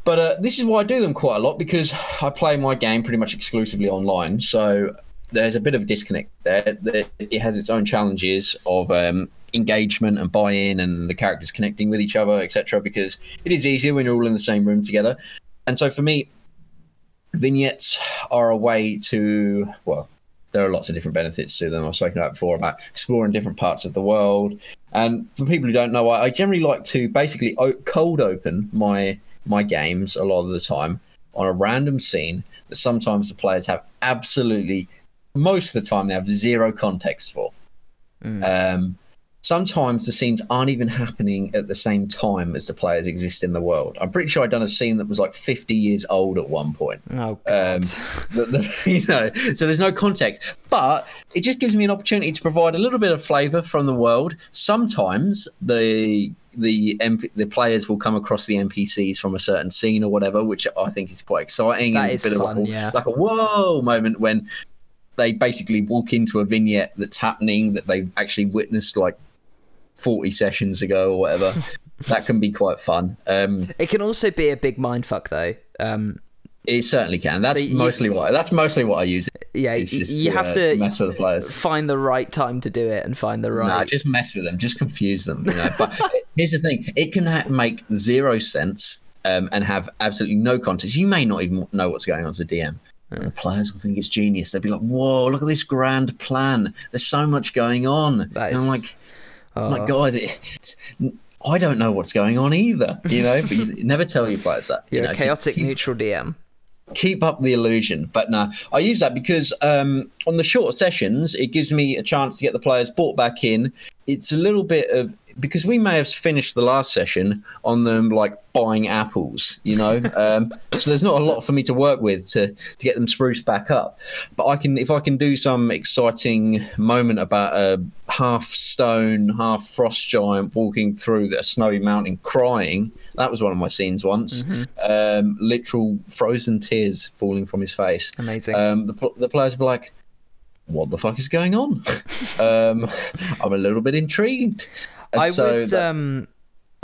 But uh, this is why I do them quite a lot because I play my game pretty much exclusively online. So there's a bit of a disconnect there. It has its own challenges of um, engagement and buy-in and the characters connecting with each other, etc. Because it is easier when you're all in the same room together. And so for me, vignettes are a way to well, there are lots of different benefits to them. I've spoken about before about exploring different parts of the world. And for people who don't know, I, I generally like to basically o- cold open my my games a lot of the time on a random scene that sometimes the players have absolutely most of the time they have zero context for. Um, sometimes the scenes aren't even happening at the same time as the players exist in the world. I'm pretty sure I'd done a scene that was like 50 years old at one point. Oh god. Um, the, the, you know, so there's no context, but it just gives me an opportunity to provide a little bit of flavour from the world. Sometimes the the MP, the players will come across the NPCs from a certain scene or whatever, which I think is quite exciting. That and is a bit fun, of a- yeah. like a whoa moment when they basically walk into a vignette that's happening that they've actually witnessed like 40 sessions ago or whatever. that can be quite fun. Um, it can also be a big mindfuck though. Um, it certainly can. That's So you- mostly what that's mostly what I use. it. yeah, It's just you have uh, to, to mess with the players. find the right time to do it and find the right. Nah, just mess with them, just confuse them. You know. But here's the thing: it can ha- make zero sense um, and have absolutely no context. You may not even know what's going on as a DM. The players will think it's genius. They'll be like, "Whoa, look at this grand plan! There's so much going on." That and I'm like, Oh. like, guys, it, I don't know what's going on either. You know, but you never tell your players that. you You're know, a chaotic keep- neutral DM. keep up the illusion. But no, I use that because um, on the short sessions, it gives me a chance to get the players brought back in. It's a little bit of because we may have finished the last session on them like buying apples, you know. Um, so there's not a lot for me to work with to to get them spruced back up. But I can if I can do some exciting moment about a half stone, half frost giant walking through a snowy mountain crying. That was one of my scenes once. Um, literal frozen tears falling from his face. Amazing. Um, the, the players were like, "What the fuck is going on?" um, I'm a little bit intrigued. And I so would that- um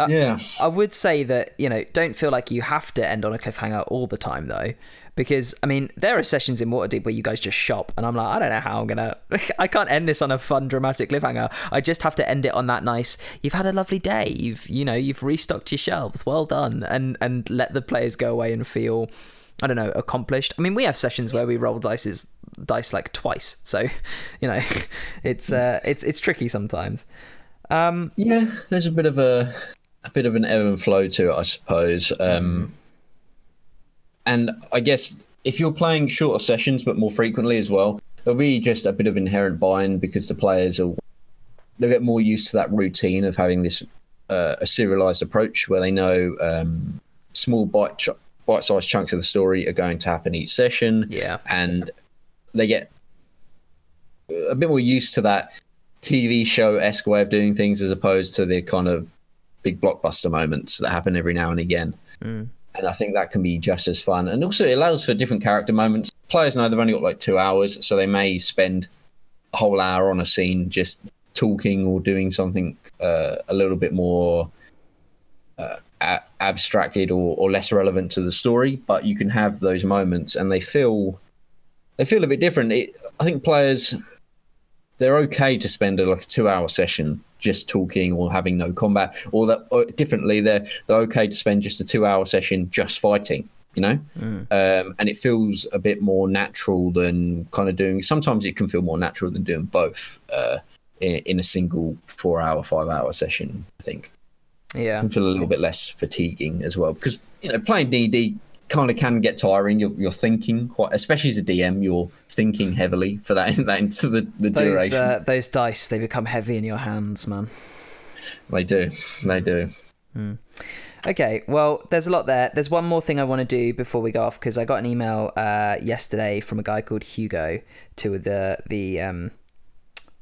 yeah, I would say that, you know, don't feel like you have to end on a cliffhanger all the time though. Because I mean, there are sessions in Waterdeep where you guys just shop and I'm like, I don't know how I'm gonna I can't end this on a fun dramatic cliffhanger. I just have to end it on that nice you've had a lovely day, you've you know, you've restocked your shelves, well done and and let the players go away and feel I don't know, accomplished. I mean, we have sessions where we roll dice dice like twice. So, you know, it's uh it's it's tricky sometimes. Um yeah. There's a bit of a a bit of an ebb and flow to it, I suppose. Um, and I guess if you're playing shorter sessions but more frequently as well, there'll be just a bit of inherent buy-in because the players will they'll get more used to that routine of having this uh, a serialized approach where they know um, small bite ch- bite-sized chunks of the story are going to happen each session yeah. and they get a bit more used to that TV show esque way of doing things as opposed to the kind of big blockbuster moments that happen every now and again. Mm. And I think that can be just as fun. And also, it allows for different character moments. Players know they've only got like two hours, so they may spend a whole hour on a scene just talking or doing something uh, a little bit more uh, a- abstracted or, or less relevant to the story. But you can have those moments, and they feel they feel a bit different. It, I think players they're okay to spend a, like a two-hour session just talking or having no combat, or that or differently they're they're okay to spend just a two-hour session just fighting. You know, um, and it feels a bit more natural than kind of doing. Sometimes it can feel more natural than doing both uh, in, in a single four-hour, five-hour session. I think Yeah. can feel a little bit less fatiguing as well because you know playing D&D kind of can get tiring. You're, you're thinking quite, especially as a DM, you're thinking heavily for that that into the, the Those duration. uh, those dice they become heavy in your hands, man. They do, they do. Okay, well, there's a lot there. There's one more thing I want to do before we go off because I got an email uh, yesterday from a guy called Hugo to the the um,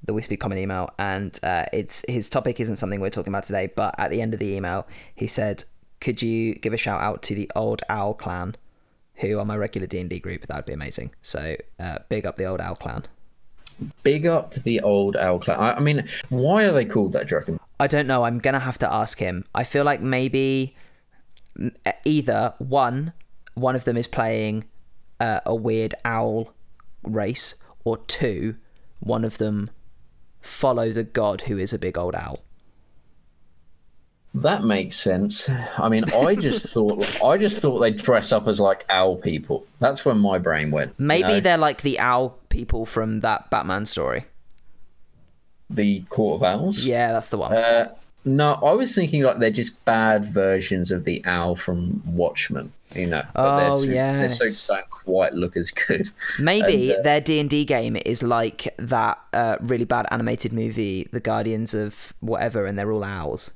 the We Speak Common email, and uh, it's his topic isn't something we're talking about today. But at the end of the email, he said, "Could you give a shout out to the Old Owl Clan, who are my regular D and D group? That'd be amazing." So uh, big up the Old Owl Clan. Big up the old owl clan. I, I mean, why are they called that? Do? I don't know. I'm gonna have to ask him. I feel like maybe either one, one of them is playing uh, a weird owl race, or two, one of them follows a god who is a big old owl. That makes sense. I mean, I just thought I just thought they'd dress up as like owl people. That's where my brain went. you Maybe know? they're like the owl people from that Batman story. the Court of Owls. Yeah, that's the one. Uh, no, I was thinking like they're just bad versions of the owl from Watchmen. You know, but Oh, suit- their yes. suits don't quite look as good. Maybe and, uh, their D and D game is like that uh, really bad animated movie, The Guardians of whatever, and they're all owls.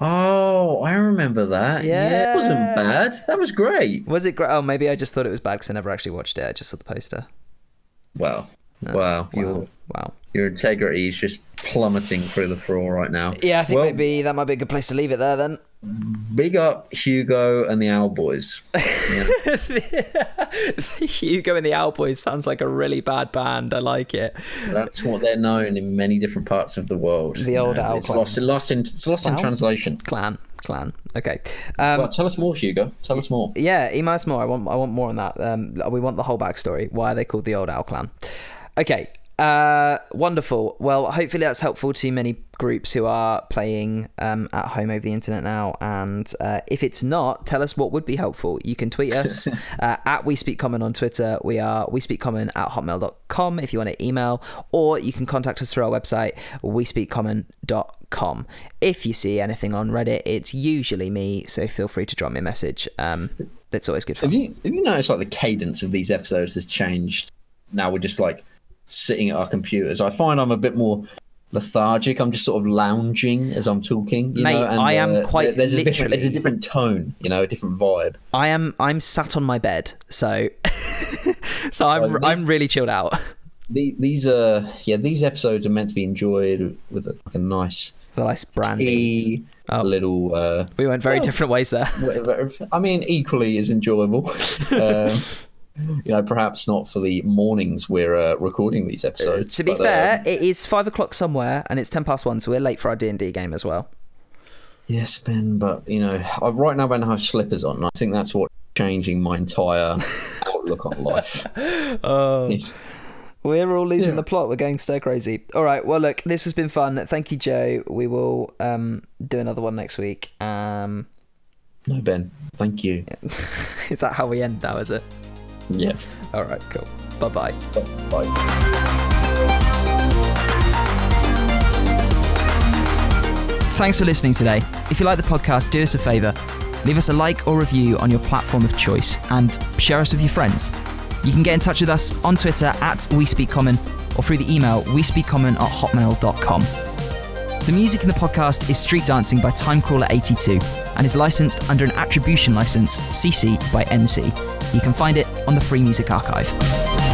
Oh, I remember that. Yeah, it wasn't bad. That was great. Was it great? Oh, maybe I just thought it was bad because I never actually watched it. I just saw the poster. Wow, wow, your Wow. Wow. your integrity is just plummeting through the floor right now. Yeah, I think well, maybe that might be a good place to leave it there then. Big up Hugo and the Owl Boys. Yeah. Hugo and the Owlboys sounds like a really bad band. I like it. That's what they're known in many different parts of the world. The old know. owl It's clan. lost, lost in it's lost in translation. Clan, clan. Okay. Um, Well, tell us more, Hugo. Tell us more. yeah, email us more. I want I want more on that. Um, we want the whole backstory. Why are they called the Old Owl Clan? Okay. Uh, wonderful. Well, hopefully that's helpful to many groups who are playing um, at home over the internet now. And uh, if it's not, tell us what would be helpful. You can tweet us uh, at We Speak Common on Twitter. We are We Speak Common at hotmail.com if you want to email, or you can contact us through our website, We Speak WeSpeakCommon.com. If you see anything on Reddit, it's usually me, so feel free to drop me a message. Um, that's always good fun. Have you have you noticed like the cadence of these episodes has changed? Now we're just like sitting at our computers. I find I'm a bit more lethargic. I'm just sort of lounging as I'm talking. You Mate, know, and, I am uh, quite There's a different. There's a different tone. You know, a different vibe. I am I'm sat on my bed, so so I'm I'm really chilled out. The, these are yeah. These episodes are meant to be enjoyed with a, like a nice The nice brandy. tea, Oh. a little. Uh, We went very Well- different ways there. I mean, equally as enjoyable. um, you know, perhaps not for the mornings we're uh, recording these episodes. To be but, fair, um, it is five o'clock somewhere, and it's ten past one, so we're late for our D and D game as well. yes, Ben, but you know, I, right now Ben has slippers on. and I think that's what's changing my entire outlook on life. Oh, It's- we're all losing Yeah. the plot. We're going stir crazy. All right. Well, look, this has been fun. Thank you, Joe. We will um, do another one next week. Um, no, Ben, thank you. is that how we end now? Is it? Yeah. All right. Cool. Bye bye. Bye. Thanks for listening today. If you like the podcast, do us a favour. Leave us a like or review on your platform of choice and share us with your friends. You can get in touch with us on Twitter at WeSpeakCommon or through the email WeSpeakCommon at hotmail.com. The music in the podcast is Street Dancing by Timecrawler82 and is licensed under an attribution license CC by NC. You can find it on the Free Music Archive.